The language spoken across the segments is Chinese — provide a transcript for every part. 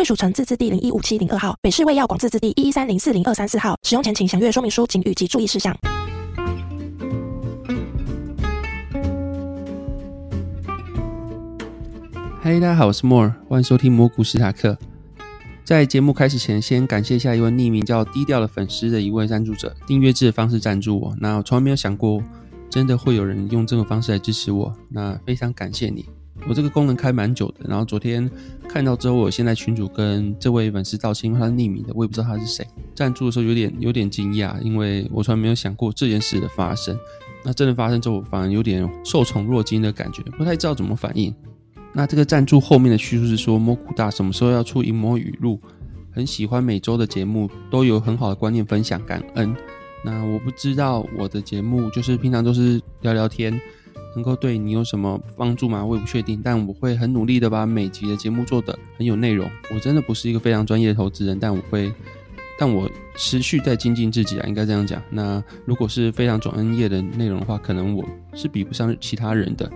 贵属城自治地零一五七零二号，北市卫药广自治地一一三零四零二三四号。使用前请详阅说明书、警语及注意事项。嗨，大家好，我是 More，欢迎收听蘑菇史塔克。在节目开始前，先感谢下一位匿名叫低调的粉丝的一位赞助者，订阅制的方式赞助我。那我从来没有想过，真的会有人用这种方式来支持我，那非常感谢你。我这个功能开蛮久的，然后昨天看到之后，我现在群主跟这位粉丝道歉，因为他是匿名的，我也不知道他是谁。赞助的时候有点有点惊讶，因为我从来没有想过这件事的发生。那真的发生之后，我反而有点受宠若惊的感觉，不太知道怎么反应。那这个赞助后面的叙述是说，摸股大什么时候要出影魔语录？很喜欢每周的节目，都有很好的观念分享，感恩。那我不知道我的节目就是平常都是聊聊天。能够对你有什么帮助吗？我也不确定，但我会很努力的把每集的节目做得很有内容。我真的不是一个非常专业的投资人，但我会，但我持续在精进自己啊，应该这样讲。那如果是非常专业的内容的话，可能我是比不上其他人的。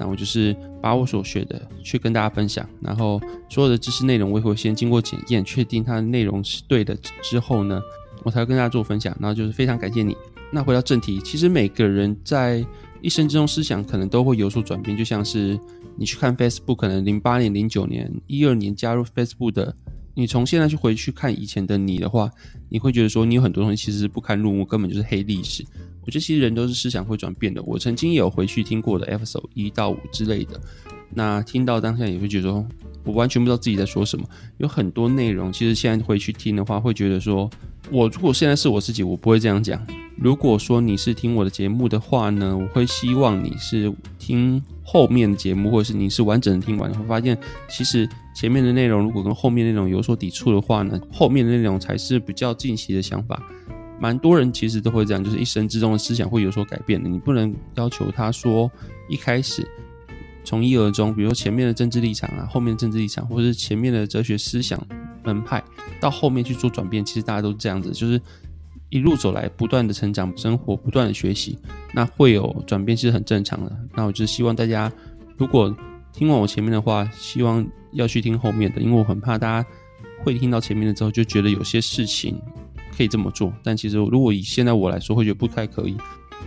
但我就是把我所学的去跟大家分享，然后所有的知识内容我也会先经过检验，确定它的内容是对的之后呢，我才会跟大家做分享。然后就是非常感谢你。那回到正题，其实每个人在一生之中思想可能都会有所转变，就像是你去看 Facebook，可能零八年、零九年、一二年加入 Facebook 的，你从现在去回去看以前的你的话，你会觉得说你有很多东西其实不堪入目，根本就是黑历史。我觉得其实人都是思想会转变的。我曾经也有回去听过的 Episode 一到五之类的，那听到当下也会觉得说，我完全不知道自己在说什么。有很多内容其实现在回去听的话，会觉得说。我如果现在是我自己，我不会这样讲。如果说你是听我的节目的话呢，我会希望你是听后面的节目，或者是你是完整的听完，你会发现其实前面的内容如果跟后面内容有所抵触的话呢，后面的内容才是比较近期的想法。蛮多人其实都会这样，就是一生之中的思想会有所改变的。你不能要求他说一开始从一而终，比如说前面的政治立场啊，后面的政治立场，或者是前面的哲学思想。门派到后面去做转变，其实大家都是这样子，就是一路走来，不断的成长，生活不断的学习，那会有转变，其实很正常的。那我就希望大家，如果听完我前面的话，希望要去听后面的，因为我很怕大家会听到前面的之后，就觉得有些事情可以这么做，但其实如果以现在我来说，会觉得不太可以。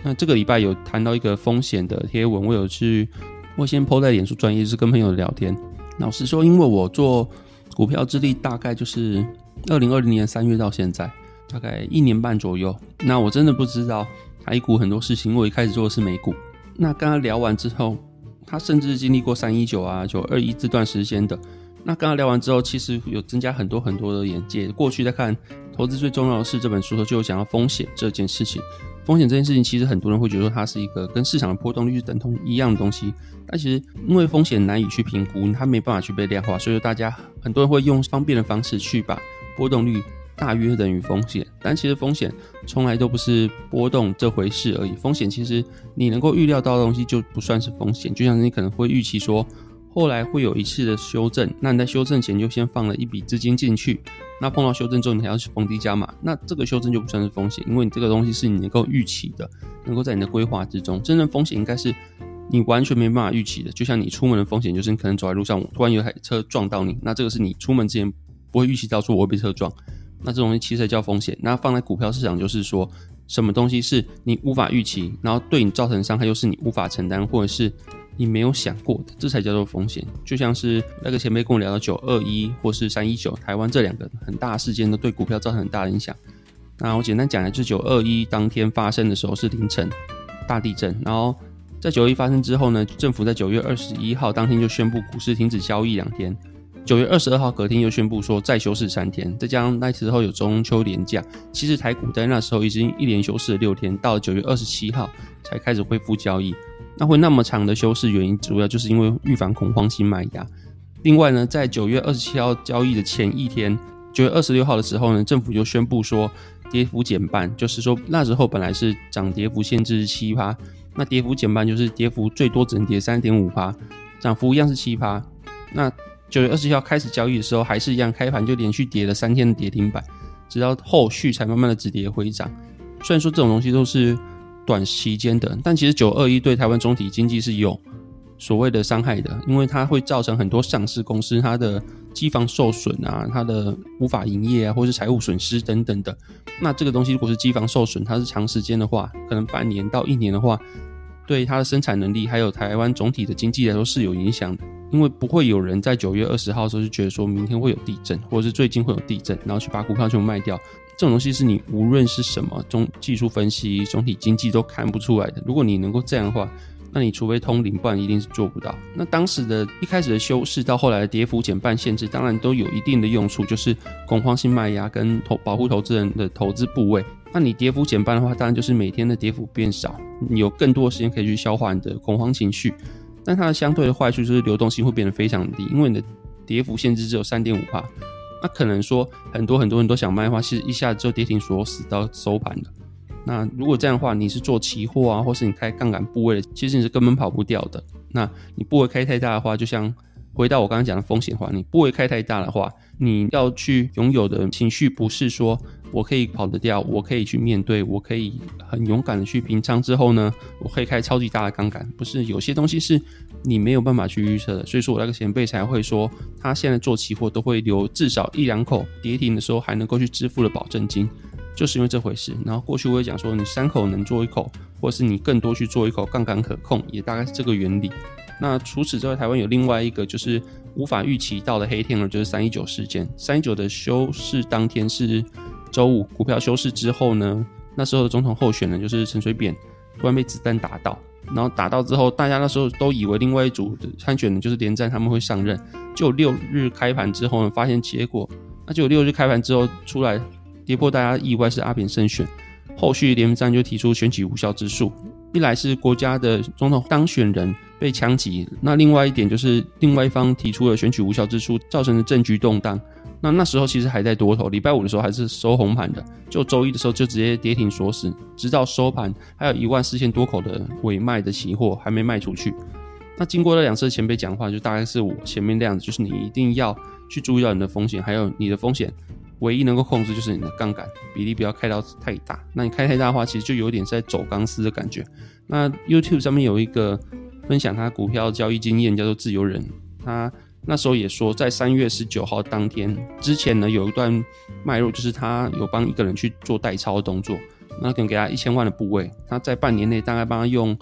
那这个礼拜有谈到一个风险的贴文，我有去，我先 po 在脸书专业，是跟朋友聊天。老实说，因为我做。股票之力大概就是二零二零年三月到现在，大概一年半左右。那我真的不知道台股很多事情，我一开始做的是美股。那跟他聊完之后，他甚至经历过三一九啊、九二一这段时间的。那跟他聊完之后，其实有增加很多很多的眼界。过去在看投资最重要的是这本书的时候，就有讲到风险这件事情。风险这件事情，其实很多人会觉得说它是一个跟市场的波动率是等同一样的东西，但其实因为风险难以去评估，它没办法去被量化，所以说大家很多人会用方便的方式去把波动率大约等于风险，但其实风险从来都不是波动这回事而已。风险其实你能够预料到的东西就不算是风险，就像是你可能会预期说。后来会有一次的修正，那你在修正前就先放了一笔资金进去，那碰到修正之后你还要去逢低加码，那这个修正就不算是风险，因为你这个东西是你能够预期的，能够在你的规划之中。真正风险应该是你完全没办法预期的，就像你出门的风险，就是你可能走在路上，突然有台车撞到你，那这个是你出门之前不会预期到说我会被车撞，那这东西其实叫风险。那放在股票市场就是说，什么东西是你无法预期，然后对你造成伤害又是你无法承担，或者是。你没有想过的，这才叫做风险。就像是那个前辈跟我聊到九二一或是三一九，台湾这两个很大事件都对股票造成很大的影响。那我简单讲一下，就是九二一当天发生的时候是凌晨大地震，然后在九一发生之后呢，政府在九月二十一号当天就宣布股市停止交易两天，九月二十二号隔天又宣布说再休市三天，再加上那时候有中秋连假，其实台股在那时候已经一连休市了六天，到了九月二十七号才开始恢复交易。那会那么长的休市原因，主要就是因为预防恐慌性卖压。另外呢，在九月二十七号交易的前一天，九月二十六号的时候呢，政府就宣布说跌幅减半，就是说那时候本来是涨跌幅限制是七趴，那跌幅减半就是跌幅最多只能跌三点五趴，涨幅一样是七趴。那九月二十七号开始交易的时候，还是一样开盘就连续跌了三天的跌停板，直到后续才慢慢的止跌回涨。虽然说这种东西都是短期间的，但其实九二一对台湾总体经济是有所谓的伤害的，因为它会造成很多上市公司它的机房受损啊，它的无法营业啊，或是财务损失等等的。那这个东西如果是机房受损，它是长时间的话，可能半年到一年的话，对它的生产能力还有台湾总体的经济来说是有影响的。因为不会有人在九月二十号的时候就觉得说明天会有地震，或者是最近会有地震，然后去把股票全部卖掉。这种东西是你无论是什么中技术分析、总体经济都看不出来的。如果你能够这样的话，那你除非通灵，不然一定是做不到。那当时的一开始的修饰到后来的跌幅减半限制，当然都有一定的用处，就是恐慌性卖压跟投保护投资人的投资部位。那你跌幅减半的话，当然就是每天的跌幅变少，你有更多的时间可以去消化你的恐慌情绪。但它的相对的坏处就是流动性会变得非常低，因为你的跌幅限制只有三点五趴。那可能说很多很多人都想卖的话，其实一下子就跌停锁死到收盘了。那如果这样的话，你是做期货啊，或是你开杠杆部位的，其实你是根本跑不掉的。那你不会开太大的话，就像回到我刚刚讲的风险的话，你不会开太大的话，你要去拥有的情绪不是说我可以跑得掉，我可以去面对，我可以很勇敢的去平仓之后呢，我可以开超级大的杠杆，不是有些东西是你没有办法去预测的。所以说我那个前辈才会说，他现在做期货都会留至少一两口跌停的时候还能够去支付的保证金。就是因为这回事，然后过去我也讲说，你三口能做一口，或是你更多去做一口，杠杆可控，也大概是这个原理。那除此之外，台湾有另外一个就是无法预期到的黑天鹅，就是三一九事件。三一九的休市当天是周五，股票休市之后呢，那时候的总统候选人就是陈水扁，突然被子弹打到，然后打到之后，大家那时候都以为另外一组参选人就是连战他们会上任。就六日开盘之后呢，发现结果，那就六日开盘之后出来。跌破大家意外是阿扁胜选，后续连战就提出选举无效之诉，一来是国家的总统当选人被枪击，那另外一点就是另外一方提出了选举无效之诉，造成的政局动荡。那那时候其实还在多头，礼拜五的时候还是收红盘的，就周一的时候就直接跌停锁死，直到收盘还有一万四千多口的尾卖的期货还没卖出去。那经过了两次前辈讲话，就大概是我前面那样子，就是你一定要去注意到你的风险，还有你的风险。唯一能够控制就是你的杠杆比例不要开到太大，那你开太大的话，其实就有点在走钢丝的感觉。那 YouTube 上面有一个分享他股票交易经验，叫做自由人，他那时候也说，在三月十九号当天之前呢，有一段脉络，就是他有帮一个人去做代操的动作，那可能给他一千万的部位，他在半年内大概帮他用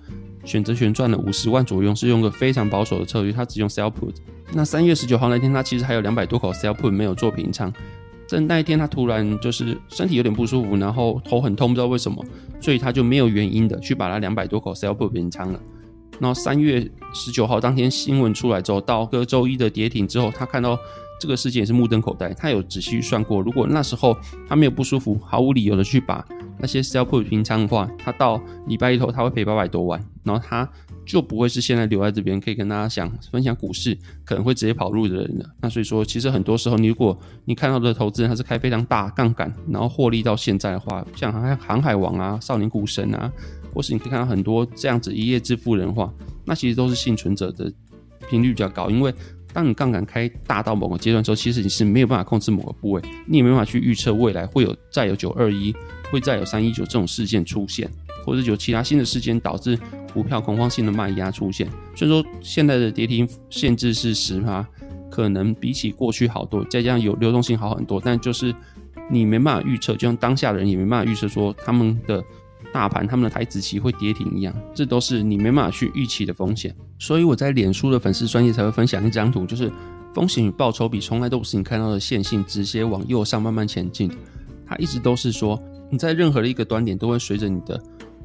选择权赚了五十万左右，是用个非常保守的策略，他只用 Sell Put。那三月十九号那天，他其实还有两百多口 Sell Put 没有做平仓。在那一天，他突然就是身体有点不舒服，然后头很痛，不知道为什么，所以他就没有原因的去把他两百多口 sell put 平仓了。然后三月十九号当天新闻出来之后，到个周一的跌停之后，他看到这个事件也是目瞪口呆。他有仔细算过，如果那时候他没有不舒服，毫无理由的去把那些 sell put 平仓的话，他到礼拜一头他会赔八百多万，然后他。就不会是现在留在这边可以跟大家讲分享股市可能会直接跑路的人了。那所以说，其实很多时候，你如果你看到的投资人他是开非常大杠杆，然后获利到现在的话，像航海航海王啊、少年股神啊，或是你可以看到很多这样子一夜致富人的话，那其实都是幸存者的频率比较高。因为当你杠杆开大到某个阶段之后，其实你是没有办法控制某个部位，你也没办法去预测未来会有再有九二一，会再有三一九这种事件出现，或者有其他新的事件导致。股票恐慌性的卖压出现，所以说现在的跌停限制是十趴，可能比起过去好多，再加上有流动性好很多，但就是你没办法预测，就像当下的人也没办法预测说他们的大盘、他们的台子期会跌停一样，这都是你没办法去预期的风险。所以我在脸书的粉丝专页才会分享一张图，就是风险与报酬比从来都不是你看到的线性直接往右上慢慢前进，它一直都是说你在任何的一个端点都会随着你的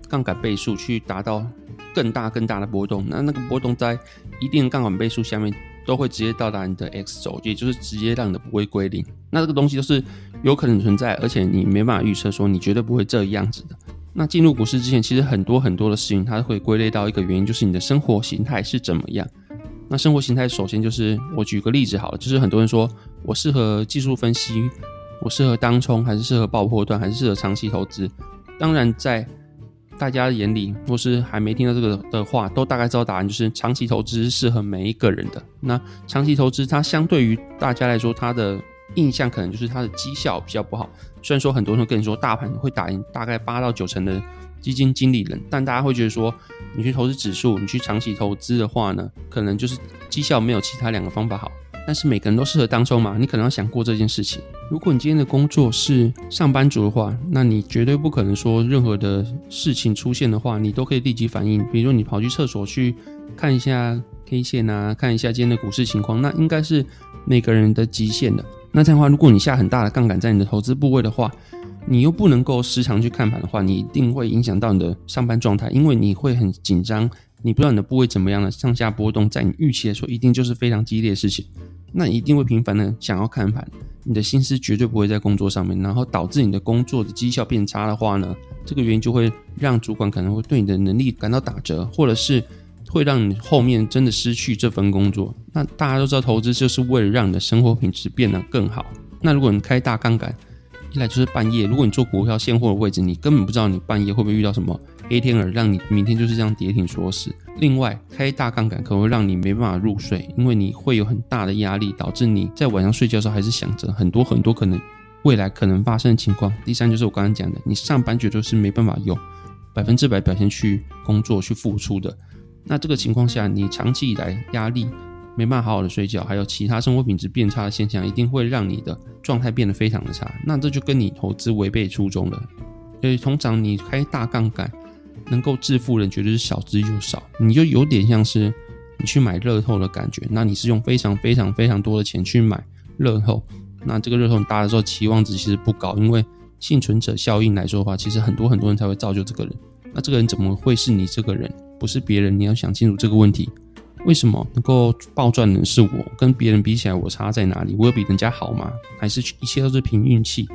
杠杆倍数去达到。更大更大的波动，那那个波动在一定杠杆倍数下面，都会直接到达你的 X 轴，也就是直接让你的不会归零。那这个东西都是有可能存在，而且你没办法预测说你绝对不会这样子的。那进入股市之前，其实很多很多的事情，它会归类到一个原因，就是你的生活形态是怎么样。那生活形态首先就是我举个例子好了，就是很多人说我适合技术分析，我适合当冲，还是适合爆破段，还是适合长期投资？当然在大家眼里，或是还没听到这个的话，都大概知道答案，就是长期投资适合每一个人的。那长期投资它相对于大家来说，它的印象可能就是它的绩效比较不好。虽然说很多人会跟你说大盘会打赢大概八到九成的。基金经理人，但大家会觉得说，你去投资指数，你去长期投资的话呢，可能就是绩效没有其他两个方法好。但是每个人都适合当冲嘛？你可能要想过这件事情。如果你今天的工作是上班族的话，那你绝对不可能说任何的事情出现的话，你都可以立即反应。比如说你跑去厕所去看一下 K 线啊，看一下今天的股市情况，那应该是每个人的极限的。那这样的话，如果你下很大的杠杆在你的投资部位的话，你又不能够时常去看盘的话，你一定会影响到你的上班状态，因为你会很紧张，你不知道你的部位怎么样了，上下波动，在你预期来说，一定就是非常激烈的事情，那一定会频繁的想要看盘，你的心思绝对不会在工作上面，然后导致你的工作的绩效变差的话呢，这个原因就会让主管可能会对你的能力感到打折，或者是会让你后面真的失去这份工作。那大家都知道，投资就是为了让你的生活品质变得更好。那如果你开大杠杆，一来就是半夜，如果你做股票现货的位置，你根本不知道你半夜会不会遇到什么黑天鹅，让你明天就是这样跌停锁死。另外，开大杠杆可能会让你没办法入睡，因为你会有很大的压力，导致你在晚上睡觉的时候还是想着很多很多可能未来可能发生的情况。第三就是我刚刚讲的，你上班绝对是没办法用百分之百表现去工作去付出的。那这个情况下，你长期以来压力。没办法好好的睡觉，还有其他生活品质变差的现象，一定会让你的状态变得非常的差。那这就跟你投资违背初衷了。所以通常你开大杠杆，能够致富人绝对是少之又少。你就有点像是你去买乐透的感觉。那你是用非常非常非常多的钱去买乐透，那这个乐透你大的时候期望值其实不高，因为幸存者效应来说的话，其实很多很多人才会造就这个人。那这个人怎么会是你这个人，不是别人？你要想清楚这个问题。为什么能够暴赚的是我？跟别人比起来，我差在哪里？我有比人家好吗？还是一切都是凭运气？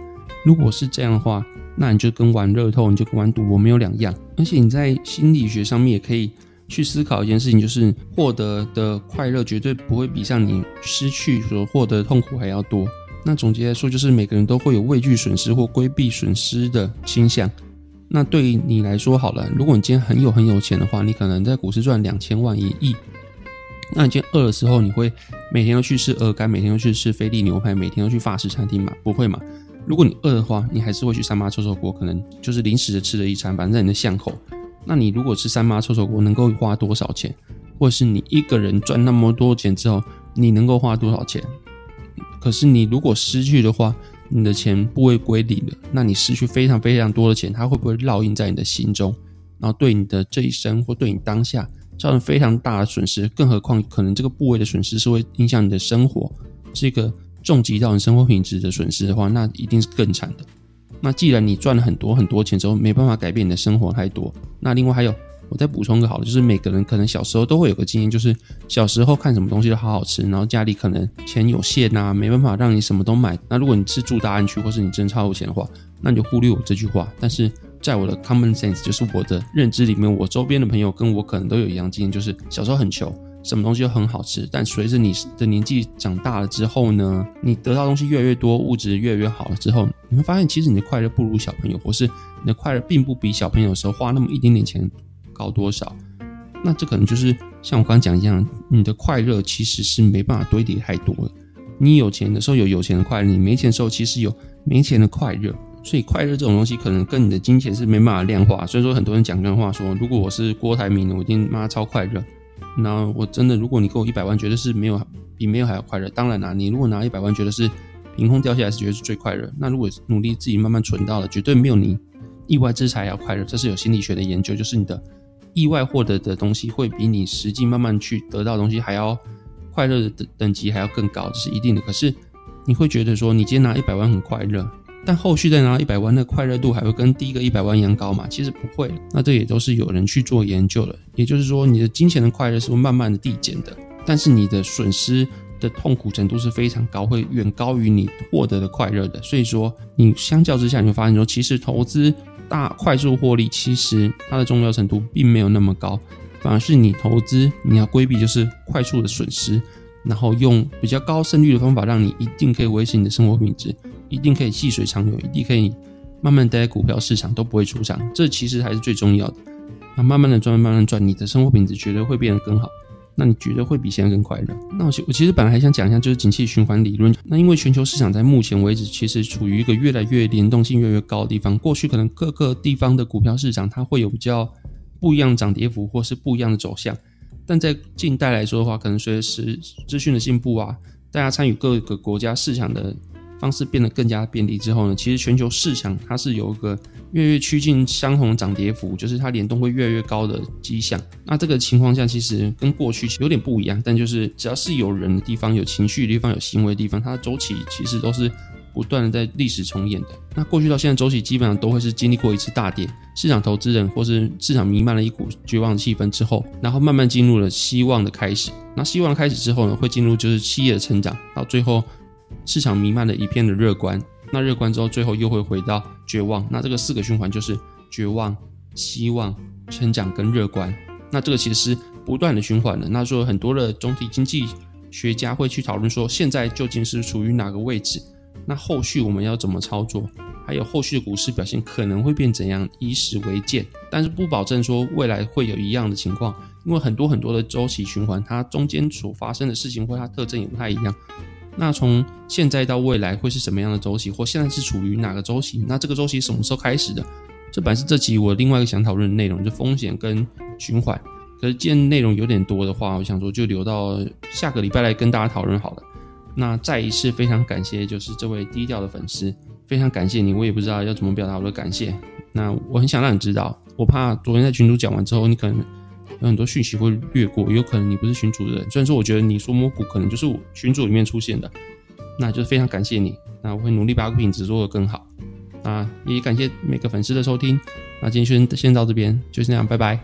如果是这样的话，那你就跟玩乐透，你就跟玩赌博没有两样。而且你在心理学上面也可以去思考一件事情，就是获得的快乐绝对不会比上你失去所获得的痛苦还要多。那总结来说，就是每个人都会有畏惧损失或规避损失的倾向。那对于你来说，好了，如果你今天很有很有钱的话，你可能在股市赚两千万、一亿。那你今天饿的时候，你会每天都去吃鹅肝，每天都去吃菲力牛排，每天都去法式餐厅吗？不会嘛。如果你饿的话，你还是会去三妈臭臭锅，可能就是临时的吃了一餐，反正在你的巷口。那你如果吃三妈臭臭锅，能够花多少钱？或者是你一个人赚那么多钱之后，你能够花多少钱？可是你如果失去的话，你的钱不会归零的，那你失去非常非常多的钱，它会不会烙印在你的心中，然后对你的这一生或对你当下？造成非常大的损失，更何况可能这个部位的损失是会影响你的生活，这个重击到你生活品质的损失的话，那一定是更惨的。那既然你赚了很多很多钱之后，没办法改变你的生活太多，那另外还有，我再补充个好的，就是每个人可能小时候都会有个经验，就是小时候看什么东西都好好吃，然后家里可能钱有限啊，没办法让你什么都买。那如果你是住大安区，或是你真超有钱的话，那你就忽略我这句话。但是在我的 common sense，就是我的认知里面，我周边的朋友跟我可能都有一样经验，就是小时候很穷，什么东西都很好吃。但随着你的年纪长大了之后呢，你得到东西越来越多，物质越来越好了之后，你会发现其实你的快乐不如小朋友，或是你的快乐并不比小朋友的时候花那么一点点钱高多少。那这可能就是像我刚刚讲一样，你的快乐其实是没办法堆叠太多的。你有钱的时候有有钱的快乐，你没钱的时候其实有没钱的快乐。所以快乐这种东西，可能跟你的金钱是没办法量化。所以说，很多人讲这话说，如果我是郭台铭，我一定妈超快乐。那我真的，如果你给我一百万，绝对是没有比没有还要快乐。当然啦，你如果拿一百万，觉得是凭空掉下来，是觉得是最快乐。那如果努力自己慢慢存到了，绝对没有你意外之财要快乐。这是有心理学的研究，就是你的意外获得的东西，会比你实际慢慢去得到的东西还要快乐的等等级还要更高，这是一定的。可是你会觉得说，你今天拿一百万很快乐。但后续再拿一百万，那快乐度还会跟第一个一百万一样高吗？其实不会。那这也都是有人去做研究的。也就是说，你的金钱的快乐是会慢慢的递减的，但是你的损失的痛苦程度是非常高，会远高于你获得的快乐的。所以说，你相较之下，你会发现说，其实投资大快速获利，其实它的重要程度并没有那么高。反而是你投资你要规避就是快速的损失，然后用比较高胜率的方法，让你一定可以维持你的生活品质，一定可以细水长流，一定可以慢慢待在股票市场都不会出场，这其实还是最重要的。那慢慢的赚，慢慢赚，你的生活品质绝对会变得更好。那你觉得会比现在更快乐？那我我其实本来还想讲一下，就是景气循环理论。那因为全球市场在目前为止其实处于一个越来越联动性越来越高的地方。过去可能各个地方的股票市场它会有比较不一样涨跌幅，或是不一样的走向。但在近代来说的话，可能随着时资讯的进步啊，大家参与各个国家市场的方式变得更加便利之后呢，其实全球市场它是有一个。越来越趋近相同的涨跌幅，就是它联动会越来越高的迹象。那这个情况下，其实跟过去有点不一样。但就是只要是有人的地方、有情绪的地方、有行为的地方，它的周期其实都是不断的在历史重演的。那过去到现在周期基本上都会是经历过一次大跌，市场投资人或是市场弥漫了一股绝望的气氛之后，然后慢慢进入了希望的开始。那希望开始之后呢，会进入就是企业的成长，到最后市场弥漫了一片的热观。那乐观之后，最后又会回到绝望。那这个四个循环就是绝望、希望、成长跟乐观。那这个其实不断的循环的。那说很多的总体经济学家会去讨论说，现在究竟是处于哪个位置？那后续我们要怎么操作？还有后续的股市表现可能会变怎样？以史为鉴，但是不保证说未来会有一样的情况，因为很多很多的周期循环，它中间所发生的事情或它特征也不太一样。那从现在到未来会是什么样的周期，或现在是处于哪个周期？那这个周期什么时候开始的？这本是这期我另外一个想讨论的内容，就风险跟循环。可是既然内容有点多的话，我想说就留到下个礼拜来跟大家讨论好了。那再一次非常感谢，就是这位低调的粉丝，非常感谢你。我也不知道要怎么表达我的感谢。那我很想让你知道，我怕昨天在群主讲完之后，你可能。有很多讯息会略过，有可能你不是群主的人。虽然说，我觉得你说摸骨可能就是我群主里面出现的，那就是非常感谢你。那我会努力把品质做得更好。那也感谢每个粉丝的收听。那今天先先到这边，就这样，拜拜。